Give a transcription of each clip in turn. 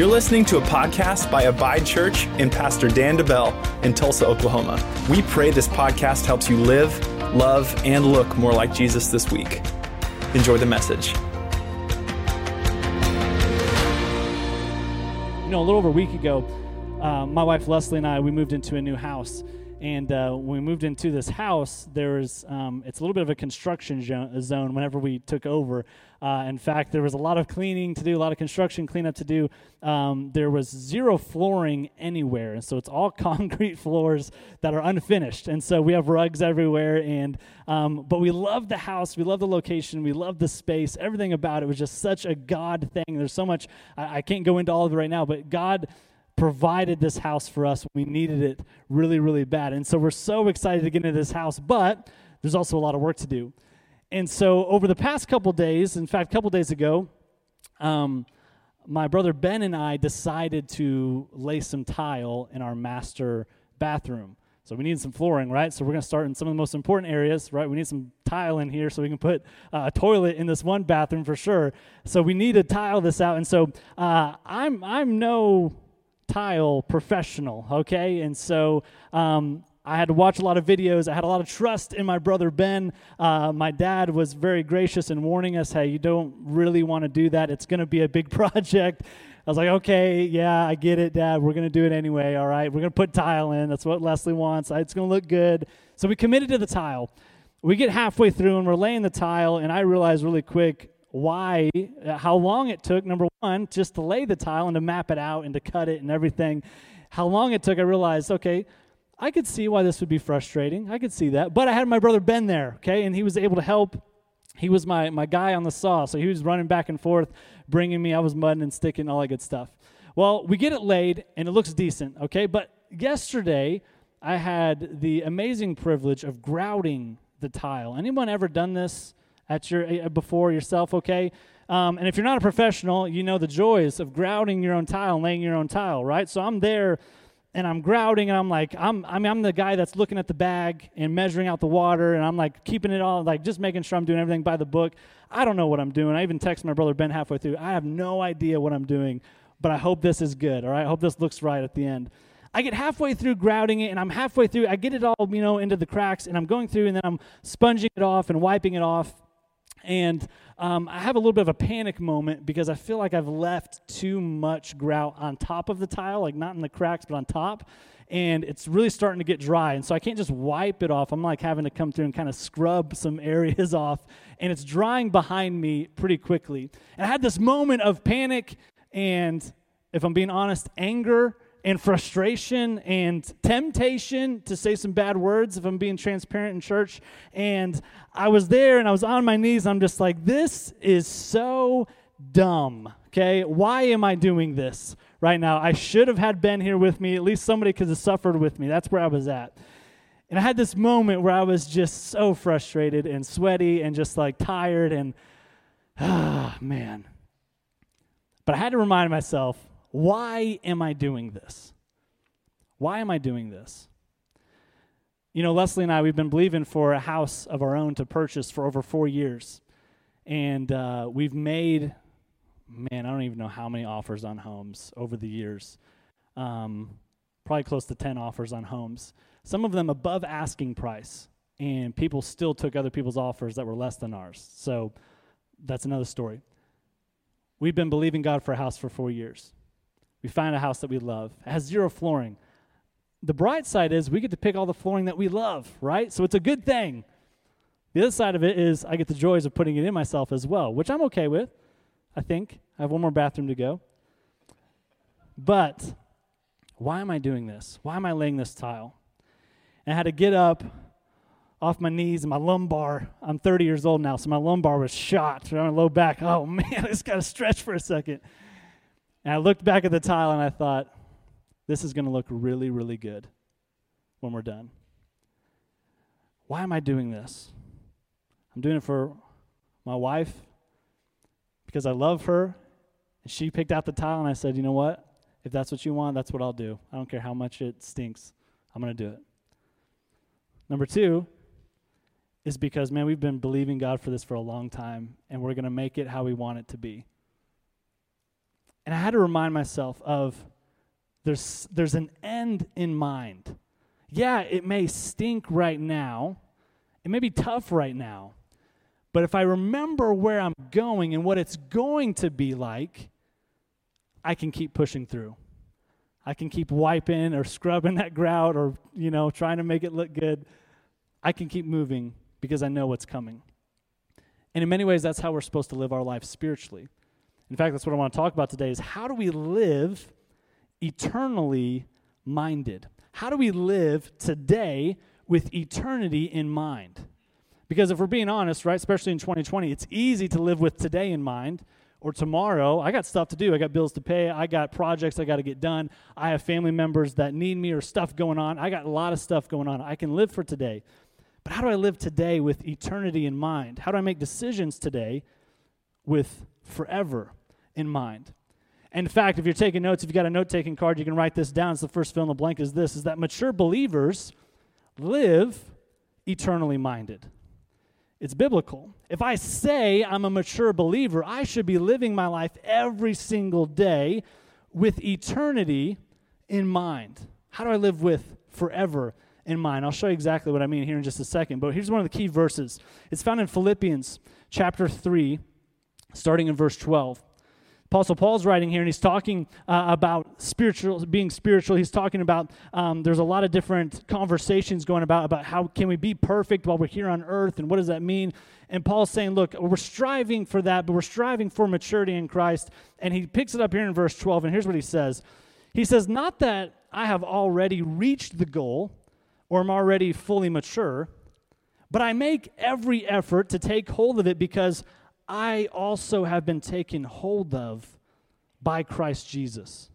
You're listening to a podcast by Abide Church and Pastor Dan DeBell in Tulsa, Oklahoma. We pray this podcast helps you live, love, and look more like Jesus this week. Enjoy the message. You know, a little over a week ago, uh, my wife Leslie and I, we moved into a new house. And uh, when we moved into this house, there was, um, it's a little bit of a construction zone whenever we took over. Uh, in fact, there was a lot of cleaning to do, a lot of construction cleanup to do. Um, there was zero flooring anywhere. And so it's all concrete floors that are unfinished. And so we have rugs everywhere. And, um, but we love the house. We love the location. We love the space. Everything about it was just such a God thing. There's so much, I, I can't go into all of it right now, but God provided this house for us. We needed it really, really bad. And so we're so excited to get into this house, but there's also a lot of work to do. And so over the past couple days, in fact, a couple days ago, um, my brother Ben and I decided to lay some tile in our master bathroom. So we need some flooring, right? So we're going to start in some of the most important areas, right? We need some tile in here so we can put uh, a toilet in this one bathroom for sure. So we need to tile this out. And so uh, I'm I'm no tile professional, okay? And so um, I had to watch a lot of videos. I had a lot of trust in my brother Ben. Uh, my dad was very gracious in warning us hey, you don't really want to do that. It's going to be a big project. I was like, okay, yeah, I get it, Dad. We're going to do it anyway, all right? We're going to put tile in. That's what Leslie wants. It's going to look good. So we committed to the tile. We get halfway through and we're laying the tile, and I realize really quick why, how long it took, number one, just to lay the tile and to map it out and to cut it and everything. How long it took, I realized, okay, I could see why this would be frustrating. I could see that. But I had my brother Ben there, okay, and he was able to help. He was my, my guy on the saw, so he was running back and forth, bringing me. I was mudding and sticking, all that good stuff. Well, we get it laid, and it looks decent, okay? But yesterday, I had the amazing privilege of grouting the tile. Anyone ever done this? At your uh, before yourself, okay? Um, and if you're not a professional, you know the joys of grouting your own tile and laying your own tile, right? So I'm there and I'm grouting and I'm like, I'm, I mean, I'm the guy that's looking at the bag and measuring out the water and I'm like keeping it all, like just making sure I'm doing everything by the book. I don't know what I'm doing. I even text my brother Ben halfway through. I have no idea what I'm doing, but I hope this is good, all right? I hope this looks right at the end. I get halfway through grouting it and I'm halfway through, I get it all, you know, into the cracks and I'm going through and then I'm sponging it off and wiping it off and um, I have a little bit of a panic moment because I feel like I've left too much grout on top of the tile, like not in the cracks, but on top. And it's really starting to get dry. And so I can't just wipe it off. I'm like having to come through and kind of scrub some areas off. And it's drying behind me pretty quickly. And I had this moment of panic and, if I'm being honest, anger and frustration and temptation to say some bad words if I'm being transparent in church. And I was there and I was on my knees. I'm just like, this is so dumb. Okay, why am I doing this right now? I should have had Ben here with me. At least somebody could have suffered with me. That's where I was at. And I had this moment where I was just so frustrated and sweaty and just like tired and, ah, man. But I had to remind myself why am I doing this? Why am I doing this? You know, Leslie and I, we've been believing for a house of our own to purchase for over four years. And uh, we've made, man, I don't even know how many offers on homes over the years. Um, probably close to 10 offers on homes. Some of them above asking price. And people still took other people's offers that were less than ours. So that's another story. We've been believing God for a house for four years. We find a house that we love. It has zero flooring. The bright side is we get to pick all the flooring that we love, right? So it's a good thing. The other side of it is I get the joys of putting it in myself as well, which I'm okay with, I think. I have one more bathroom to go. But why am I doing this? Why am I laying this tile? And I had to get up off my knees and my lumbar. I'm 30 years old now, so my lumbar was shot. On my low back. Oh man, I just got to stretch for a second. And I looked back at the tile and I thought, this is going to look really, really good when we're done. Why am I doing this? I'm doing it for my wife because I love her. And she picked out the tile, and I said, you know what? If that's what you want, that's what I'll do. I don't care how much it stinks. I'm going to do it. Number two is because, man, we've been believing God for this for a long time, and we're going to make it how we want it to be. And I had to remind myself of there's, there's an end in mind. Yeah, it may stink right now, it may be tough right now, but if I remember where I'm going and what it's going to be like, I can keep pushing through. I can keep wiping or scrubbing that grout or, you know, trying to make it look good. I can keep moving because I know what's coming. And in many ways, that's how we're supposed to live our life spiritually. In fact, that's what I want to talk about today is how do we live eternally minded? How do we live today with eternity in mind? Because if we're being honest, right, especially in 2020, it's easy to live with today in mind or tomorrow. I got stuff to do. I got bills to pay. I got projects I got to get done. I have family members that need me or stuff going on. I got a lot of stuff going on. I can live for today. But how do I live today with eternity in mind? How do I make decisions today with forever in mind? In fact, if you're taking notes, if you've got a note taking card, you can write this down. It's the first fill in the blank is this is that mature believers live eternally minded. It's biblical. If I say I'm a mature believer, I should be living my life every single day with eternity in mind. How do I live with forever in mind? I'll show you exactly what I mean here in just a second. But here's one of the key verses. It's found in Philippians chapter 3, starting in verse 12. Apostle Paul's writing here, and he's talking uh, about spiritual, being spiritual. He's talking about um, there's a lot of different conversations going about about how can we be perfect while we're here on earth, and what does that mean? And Paul's saying, look, we're striving for that, but we're striving for maturity in Christ. And he picks it up here in verse 12, and here's what he says. He says, not that I have already reached the goal or am already fully mature, but I make every effort to take hold of it because I also have been taken hold of by Christ Jesus.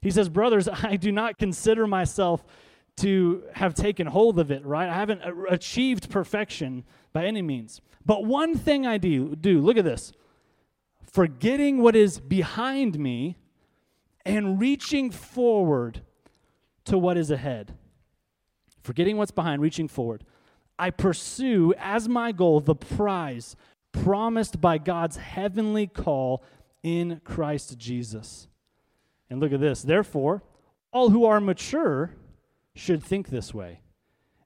He says, Brothers, I do not consider myself to have taken hold of it, right? I haven't uh, achieved perfection by any means. But one thing I do, do look at this forgetting what is behind me and reaching forward to what is ahead. Forgetting what's behind, reaching forward. I pursue as my goal the prize promised by God's heavenly call in Christ Jesus. And look at this. Therefore, all who are mature should think this way.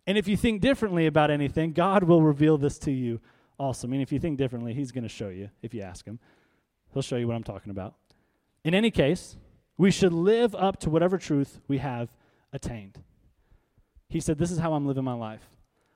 And if you think differently about anything, God will reveal this to you also. I mean, if you think differently, He's going to show you if you ask Him. He'll show you what I'm talking about. In any case, we should live up to whatever truth we have attained. He said, This is how I'm living my life.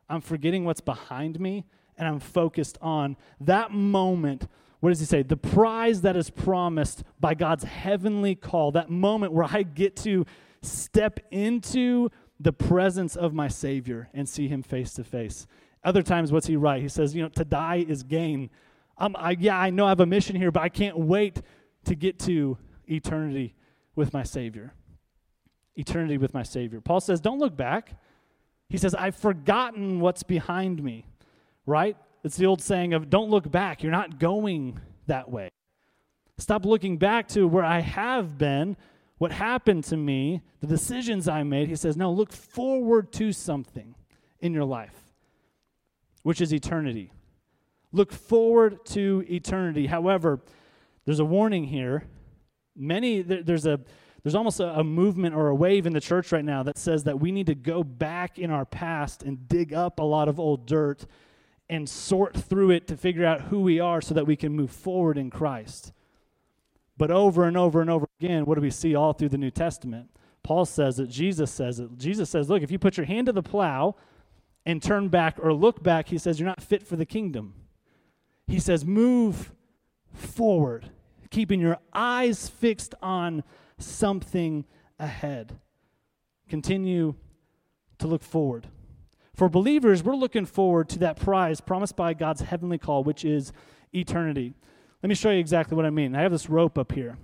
I'm forgetting what's behind me and I'm focused on that moment. What does he say? The prize that is promised by God's heavenly call, that moment where I get to step into the presence of my Savior and see him face to face. Other times, what's he write? He says, you know, to die is gain. Um, I, yeah, I know I have a mission here, but I can't wait to get to eternity with my Savior. Eternity with my Savior. Paul says, don't look back. He says, I've forgotten what's behind me right? It's the old saying of don't look back. You're not going that way. Stop looking back to where I have been, what happened to me, the decisions I made. He says, no, look forward to something in your life, which is eternity. Look forward to eternity. However, there's a warning here. Many, there's a, there's almost a, a, movement or a wave in the church right now that says that we need to go back in our past and dig up a lot of old dirt and sort through it to figure out who we are so that we can move forward in Christ. But over and over and over again, what do we see all through the New Testament? Paul says it, Jesus says it. Jesus says, look, if you put your hand to the plow and turn back or look back, he says, you're not fit for the kingdom. He says, move forward, keeping your eyes fixed on something ahead. Continue to look forward. For believers, we're looking forward to that prize promised by God's heavenly call, which is eternity. Let me show you exactly what I mean. I have this rope up here.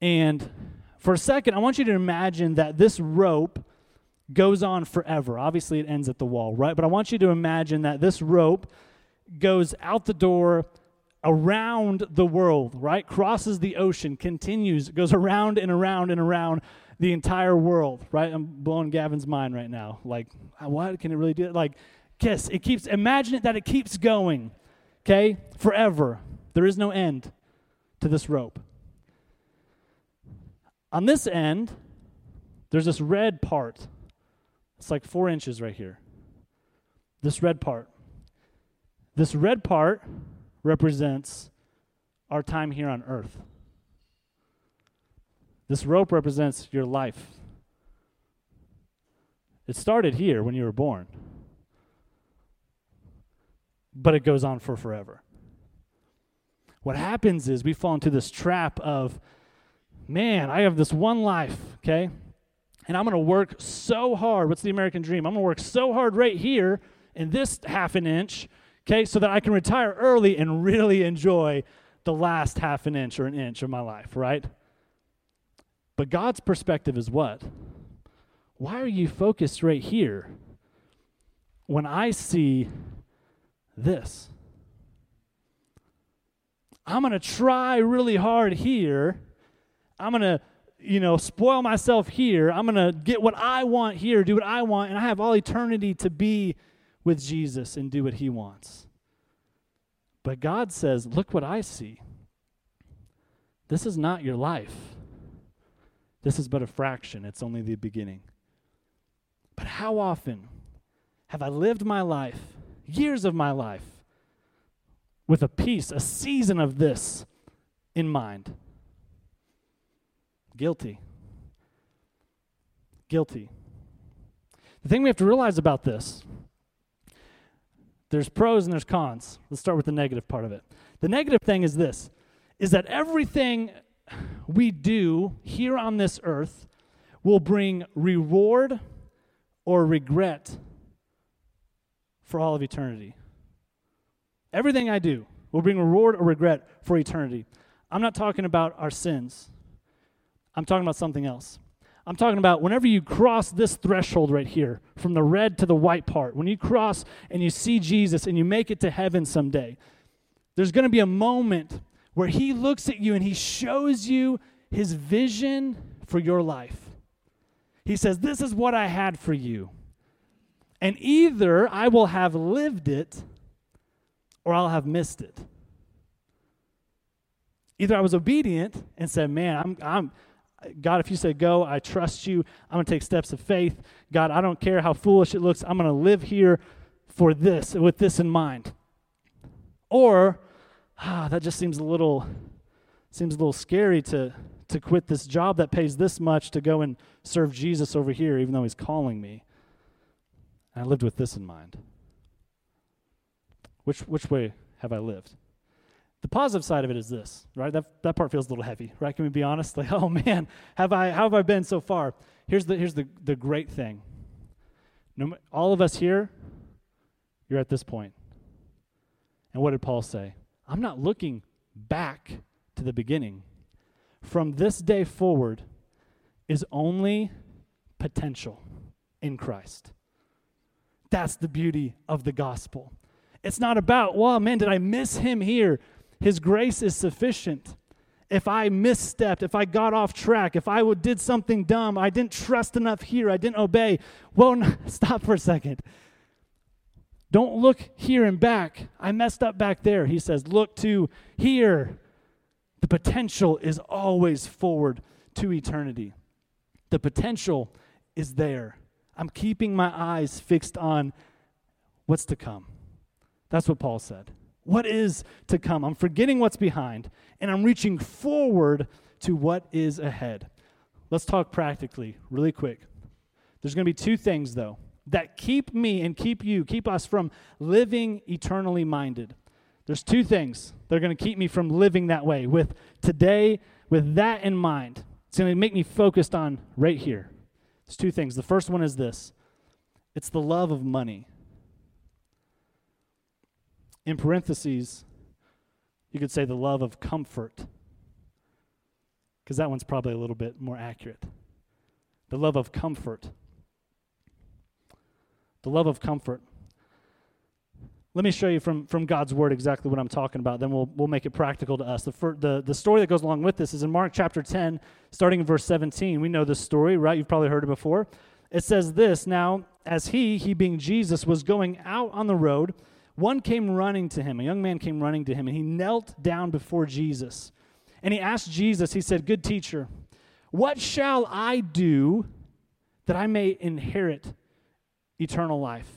And for a second, I want you to imagine that this rope goes on forever. Obviously, it ends at the wall, right? But I want you to imagine that this rope goes out the door around the world, right? Crosses the ocean, continues, goes around and around and around the entire world, right? I'm blowing Gavin's mind right now. Like, uh, what can it really do? Like, kiss. It keeps, imagine it that it keeps going, okay? Forever. There is no end to this rope. On this end, there's this red part. It's like four inches right here. This red part. This red part represents our time here on earth. This rope represents your life. It started here when you were born, but it goes on for forever. What happens is we fall into this trap of, man, I have this one life, okay? And I'm going to work so hard. What's the American dream? I'm going to work so hard right here in this half an inch, okay, so that I can retire early and really enjoy the last half an inch or an inch of my life, right? But God's perspective is what? Why are you focused right here when I see this? I'm going to try really hard here. I'm going to, you know, spoil myself here. I'm going to get what I want here, do what I want, and I have all eternity to be with Jesus and do what he wants. But God says, Look what I see. This is not your life. This is but a fraction, it's only the beginning. But how often have I lived my life, years of my life, with a piece, a season of this in mind? Guilty. Guilty. The thing we have to realize about this there's pros and there's cons. Let's start with the negative part of it. The negative thing is this is that everything we do here on this earth will bring reward or regret for all of eternity. Everything I do will bring reward or regret for eternity. I'm not talking about our sins. I'm talking about something else. I'm talking about whenever you cross this threshold right here, from the red to the white part, when you cross and you see Jesus and you make it to heaven someday, there's going to be a moment where he looks at you and he shows you his vision for your life. He says, This is what I had for you. And either I will have lived it or I'll have missed it. Either I was obedient and said, Man, I'm, I'm, God, if you say go, I trust you. I'm going to take steps of faith. God, I don't care how foolish it looks. I'm going to live here for this, with this in mind. Or, ah, that just seems a little, seems a little scary to, to quit this job that pays this much to go and serve Jesus over here, even though he's calling me. And I lived with this in mind. Which, which way have I lived? The positive side of it is this, right? That, that part feels a little heavy, right? Can we be honest? Like, oh man, have I, how have I been so far? Here's the, here's the, the great thing. No, all of us here, you're at this point. And what did Paul say? I'm not looking back to the beginning. From this day forward is only potential in Christ. That's the beauty of the gospel. It's not about, well, man, did I miss him here? His grace is sufficient. If I misstepped, if I got off track, if I did something dumb, I didn't trust enough here, I didn't obey, well, stop for a second. Don't look here and back. I messed up back there. He says, look to here. The potential is always forward to eternity. The potential is there. I'm keeping my eyes fixed on what's to come. That's what Paul said what is to come. I'm forgetting what's behind, and I'm reaching forward to what is ahead. Let's talk practically, really quick. There's going to be two things, though, that keep me and keep you, keep us from living eternally minded. There's two things that are going to keep me from living that way. With today, with that in mind, it's going to make me focused on right here. There's two things. The first one is this it's the love of money. In parentheses, you could say the love of comfort, because that one's probably a little bit more accurate. The love of comfort. The love of comfort. Let me show you from, from God's word exactly what I'm talking about. Then we'll, we'll make it practical to us. The, fir- the, the story that goes along with this is in Mark chapter 10, starting in verse 17. We know this story, right? You've probably heard it before. It says this Now, as he, he being Jesus, was going out on the road, one came running to him. A young man came running to him, and he knelt down before Jesus. And he asked Jesus, he said, Good teacher, What shall I do that I may inherit eternal life?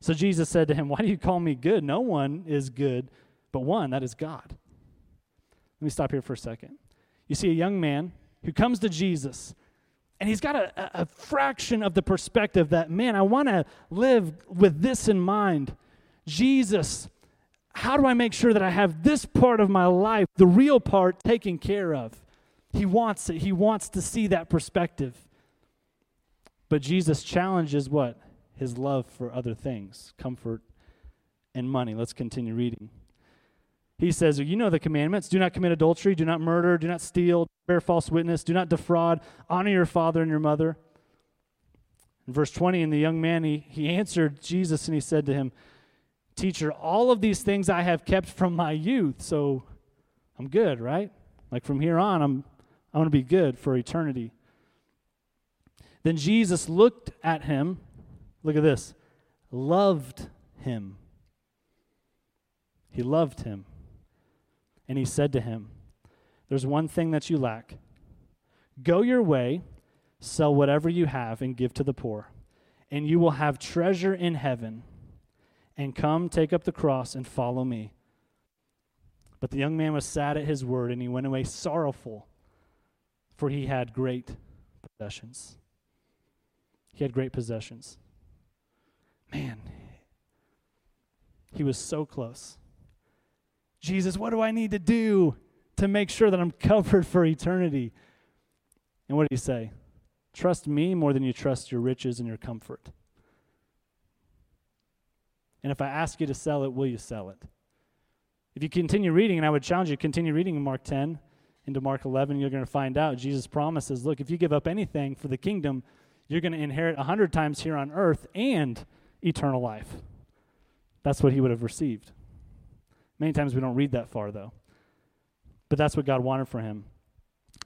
So Jesus said to him, Why do you call me good? No one is good but one, that is God. Let me stop here for a second. You see a young man who comes to Jesus, and he's got a, a fraction of the perspective that, man, I want to live with this in mind. Jesus, how do I make sure that I have this part of my life, the real part, taken care of? He wants it. He wants to see that perspective. But Jesus challenges what? His love for other things, comfort and money. Let's continue reading. He says, You know the commandments do not commit adultery, do not murder, do not steal, bear false witness, do not defraud, honor your father and your mother. In verse 20, and the young man, he, he answered Jesus and he said to him, Teacher, all of these things I have kept from my youth, so I'm good, right? Like from here on, I'm, I'm going to be good for eternity. Then Jesus looked at him, look at this, loved him. He loved him. And he said to him, There's one thing that you lack. Go your way, sell whatever you have, and give to the poor, and you will have treasure in heaven. And come, take up the cross, and follow me. But the young man was sad at his word, and he went away sorrowful, for he had great possessions. He had great possessions. Man, he was so close. Jesus, what do I need to do to make sure that I'm covered for eternity? And what did he say? Trust me more than you trust your riches and your comfort. And if I ask you to sell it, will you sell it? If you continue reading, and I would challenge you continue reading in Mark 10 into Mark 11, you're going to find out Jesus promises look, if you give up anything for the kingdom, you're going to inherit a hundred times here on earth and eternal life. That's what he would have received. Many times we don't read that far, though. But that's what God wanted for him.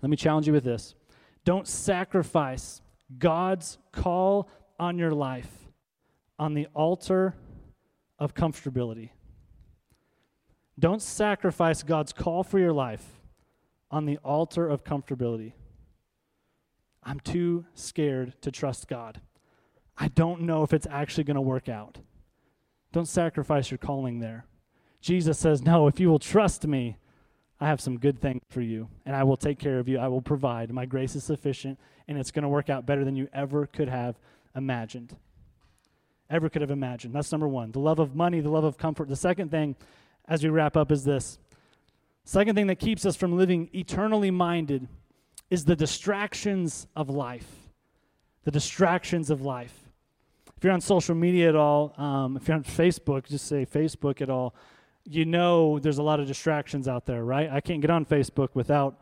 Let me challenge you with this don't sacrifice God's call on your life on the altar of comfortability. Don't sacrifice God's call for your life on the altar of comfortability. I'm too scared to trust God. I don't know if it's actually going to work out. Don't sacrifice your calling there. Jesus says, No, if you will trust me, I have some good things for you, and I will take care of you. I will provide. My grace is sufficient, and it's going to work out better than you ever could have imagined. Ever could have imagined. That's number one. The love of money, the love of comfort. The second thing, as we wrap up, is this. Second thing that keeps us from living eternally minded is the distractions of life. The distractions of life. If you're on social media at all, um, if you're on Facebook, just say Facebook at all you know there's a lot of distractions out there, right? I can't get on Facebook without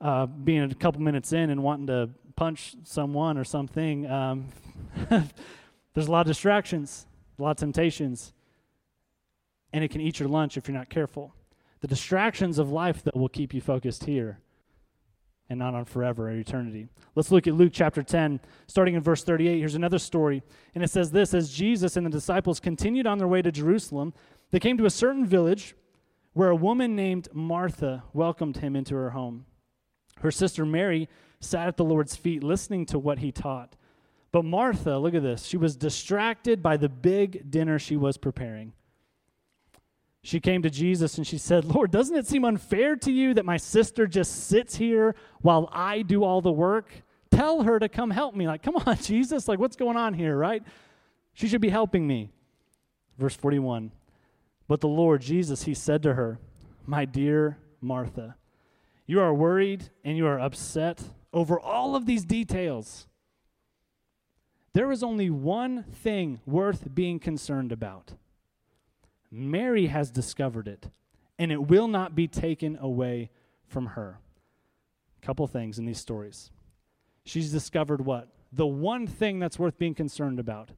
uh, being a couple minutes in and wanting to punch someone or something. Um, there's a lot of distractions, a lot of temptations, and it can eat your lunch if you're not careful. The distractions of life that will keep you focused here and not on forever or eternity. Let's look at Luke chapter 10, starting in verse 38. Here's another story. And it says this As Jesus and the disciples continued on their way to Jerusalem, they came to a certain village where a woman named Martha welcomed him into her home. Her sister Mary sat at the Lord's feet listening to what he taught. But Martha, look at this, she was distracted by the big dinner she was preparing. She came to Jesus and she said, Lord, doesn't it seem unfair to you that my sister just sits here while I do all the work? Tell her to come help me. Like, come on, Jesus, like, what's going on here, right? She should be helping me. Verse 41 but the Lord Jesus, he said to her, My dear Martha, you are worried and you are upset over all of these details. There is only one thing worth being concerned about. Mary has discovered it, and it will not be taken away from her. A couple things in these stories. She's discovered what? The one thing that's worth being concerned about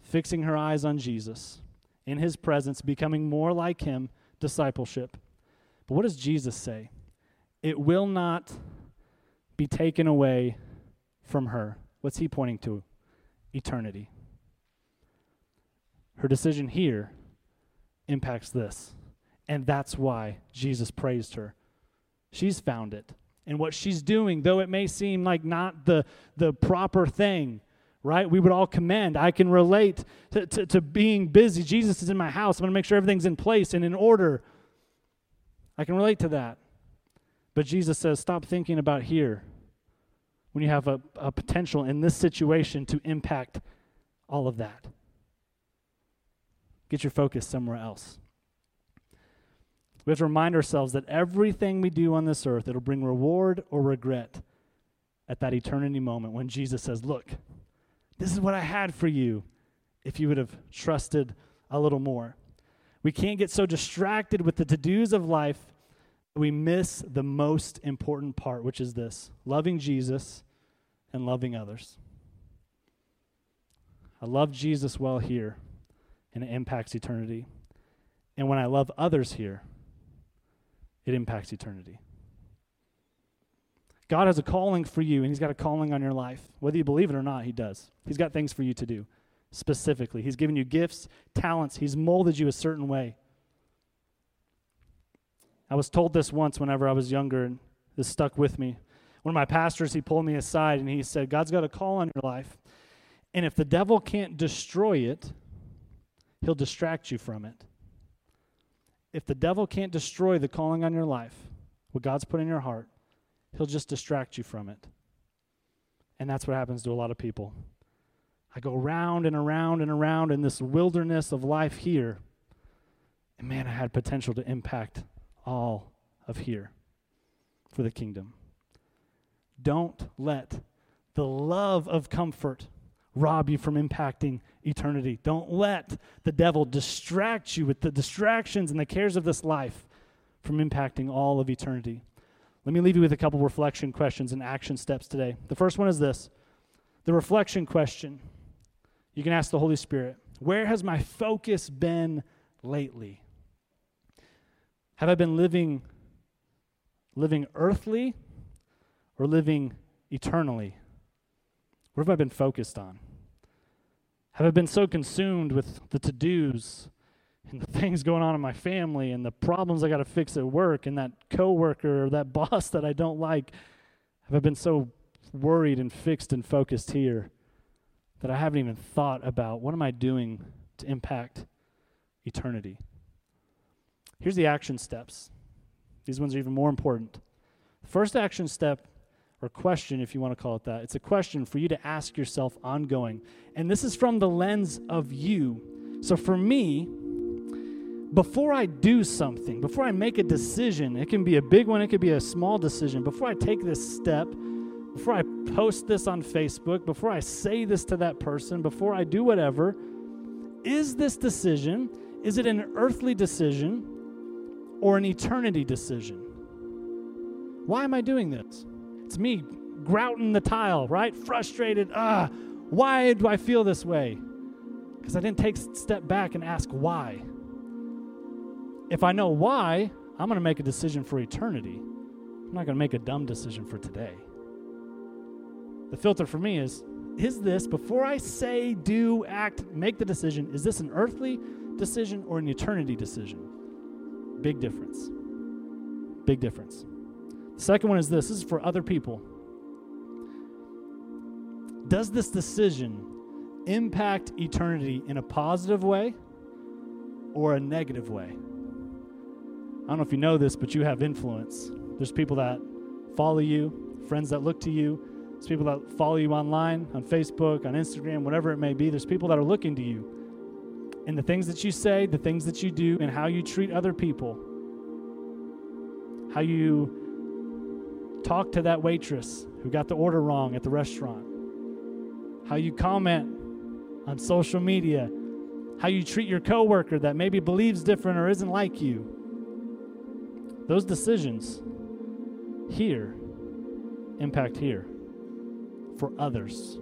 fixing her eyes on Jesus in his presence, becoming more like him, discipleship. But what does Jesus say? It will not be taken away from her. What's he pointing to? Eternity. Her decision here impacts this. And that's why Jesus praised her. She's found it. and what she's doing, though it may seem like not the, the proper thing, right? We would all commend. I can relate to, to, to being busy. Jesus is in my house. I'm going to make sure everything's in place and in order. I can relate to that. But Jesus says, stop thinking about here when you have a, a potential in this situation to impact all of that. Get your focus somewhere else. We have to remind ourselves that everything we do on this earth, it'll bring reward or regret at that eternity moment when Jesus says, Look, this is what I had for you if you would have trusted a little more. We can't get so distracted with the to dos of life that we miss the most important part, which is this loving Jesus and loving others. I love Jesus well here, and it impacts eternity. And when I love others here, it impacts eternity. God has a calling for you, and He's got a calling on your life. Whether you believe it or not, He does. He's got things for you to do specifically. He's given you gifts, talents, He's molded you a certain way. I was told this once whenever I was younger, and this stuck with me. One of my pastors, he pulled me aside and he said, God's got a call on your life. And if the devil can't destroy it, he'll distract you from it if the devil can't destroy the calling on your life, what God's put in your heart, he'll just distract you from it. And that's what happens to a lot of people. I go round and around and around in this wilderness of life here. And man, I had potential to impact all of here for the kingdom. Don't let the love of comfort rob you from impacting eternity. Don't let the devil distract you with the distractions and the cares of this life from impacting all of eternity. Let me leave you with a couple reflection questions and action steps today. The first one is this the reflection question. You can ask the Holy Spirit, Where has my focus been lately? Have I been living living earthly or living eternally? What have I been focused on? Have I been so consumed with the to dos and the things going on in my family and the problems I got to fix at work and that coworker or that boss that I don't like? Have I been so worried and fixed and focused here that I haven't even thought about what am I doing to impact eternity? Here's the action steps. These ones are even more important. The first action step or question, if you want to call it that. It's a question for you to ask yourself ongoing. And this is from the lens of you. So for me, before I do something, before I make a decision, it can be a big one, it could be a small decision. Before I take this step, before I post this on Facebook, before I say this to that person, before I do whatever, is this decision, is it an earthly decision or an eternity decision? Why am I doing this? It's me grouting the tile, right? Frustrated. Ah, why do I feel this way? Because I didn't take a step back and ask why. If I know why, I'm going to make a decision for eternity. I'm not going to make a dumb decision for today. The filter for me is is this, before I say, do, act, make the decision, is this an earthly decision or an eternity decision? Big difference. Big difference. Second one is this this is for other people. Does this decision impact eternity in a positive way or a negative way? I don't know if you know this, but you have influence. There's people that follow you, friends that look to you, there's people that follow you online, on Facebook, on Instagram, whatever it may be. There's people that are looking to you. And the things that you say, the things that you do, and how you treat other people, how you Talk to that waitress who got the order wrong at the restaurant. How you comment on social media. How you treat your coworker that maybe believes different or isn't like you. Those decisions here impact here for others.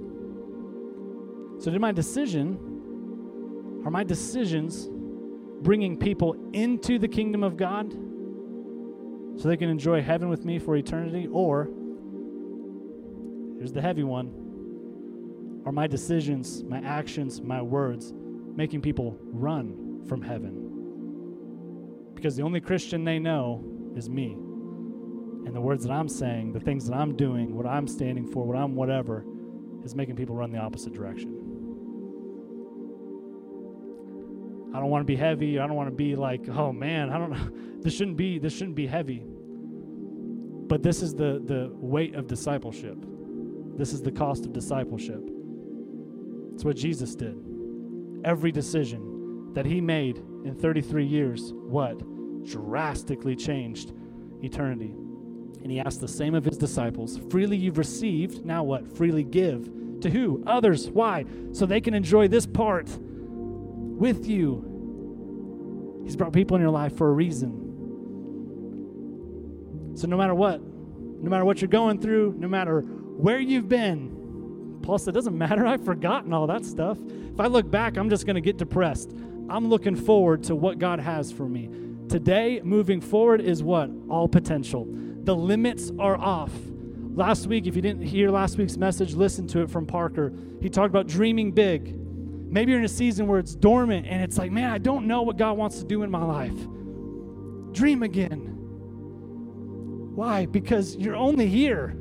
So, did my decision, are my decisions bringing people into the kingdom of God? So they can enjoy heaven with me for eternity? Or, here's the heavy one, are my decisions, my actions, my words making people run from heaven? Because the only Christian they know is me. And the words that I'm saying, the things that I'm doing, what I'm standing for, what I'm whatever, is making people run the opposite direction. I don't want to be heavy. I don't want to be like, oh man, I don't know. This shouldn't be this shouldn't be heavy. But this is the the weight of discipleship. This is the cost of discipleship. It's what Jesus did. Every decision that he made in 33 years, what? Drastically changed eternity. And he asked the same of his disciples freely you've received, now what? Freely give. To who? Others. Why? So they can enjoy this part with you. He's brought people in your life for a reason. So no matter what, no matter what you're going through, no matter where you've been, Paul said, doesn't matter. I've forgotten all that stuff. If I look back, I'm just going to get depressed. I'm looking forward to what God has for me. Today, moving forward, is what? All potential. The limits are off. Last week, if you didn't hear last week's message, listen to it from Parker. He talked about dreaming big. Maybe you're in a season where it's dormant and it's like, man, I don't know what God wants to do in my life. Dream again. Why? Because you're only here.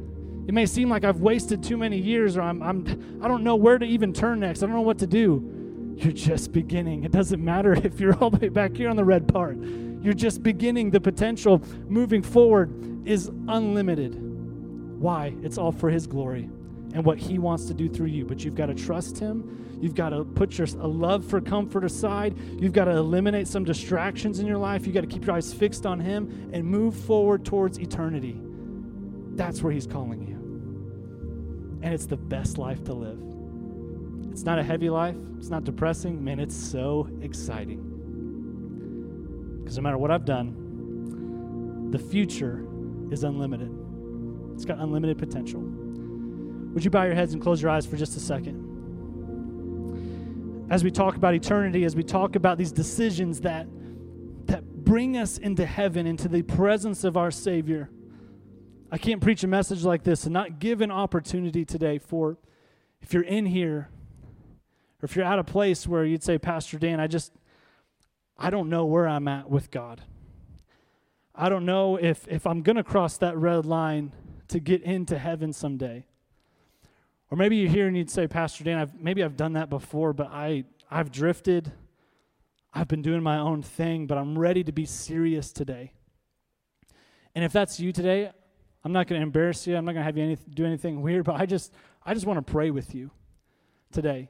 It may seem like I've wasted too many years or I'm, I'm I don't know where to even turn next. I don't know what to do. You're just beginning. It doesn't matter if you're all the way back here on the red part. You're just beginning. The potential moving forward is unlimited. Why? It's all for his glory and what he wants to do through you. But you've got to trust him. You've got to put your a love for comfort aside. You've got to eliminate some distractions in your life. You've got to keep your eyes fixed on him and move forward towards eternity. That's where he's calling you. And it's the best life to live. It's not a heavy life. It's not depressing. Man, it's so exciting. Because no matter what I've done, the future is unlimited. It's got unlimited potential. Would you bow your heads and close your eyes for just a second? As we talk about eternity, as we talk about these decisions that, that bring us into heaven, into the presence of our Savior, I can't preach a message like this and not give an opportunity today for if you're in here or if you're at a place where you'd say, Pastor Dan, I just, I don't know where I'm at with God. I don't know if, if I'm going to cross that red line to get into heaven someday. Or maybe you're here and you'd say, Pastor Dan, I've, maybe I've done that before, but I, I've drifted. I've been doing my own thing, but I'm ready to be serious today. And if that's you today, I'm not going to embarrass you. I'm not going to have you any, do anything weird, but I just, I just want to pray with you today.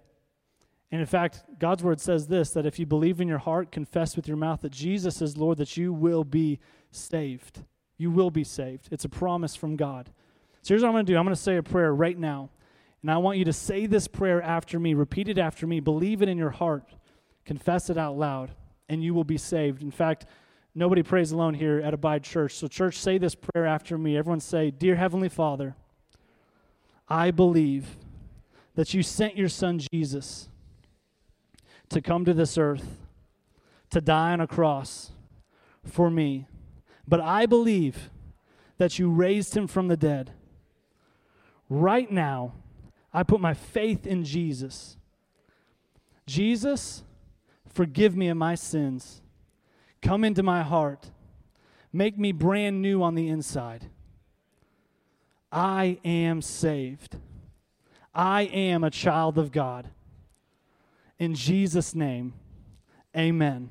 And in fact, God's word says this that if you believe in your heart, confess with your mouth that Jesus is Lord, that you will be saved. You will be saved. It's a promise from God. So here's what I'm going to do I'm going to say a prayer right now. And I want you to say this prayer after me, repeat it after me, believe it in your heart, confess it out loud, and you will be saved. In fact, Nobody prays alone here at Abide Church. So, church, say this prayer after me. Everyone say, Dear Heavenly Father, I believe that you sent your son Jesus to come to this earth, to die on a cross for me. But I believe that you raised him from the dead. Right now, I put my faith in Jesus. Jesus, forgive me of my sins. Come into my heart. Make me brand new on the inside. I am saved. I am a child of God. In Jesus' name, amen.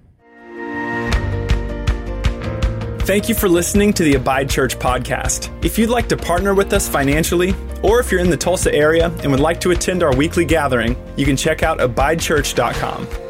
Thank you for listening to the Abide Church podcast. If you'd like to partner with us financially, or if you're in the Tulsa area and would like to attend our weekly gathering, you can check out abidechurch.com.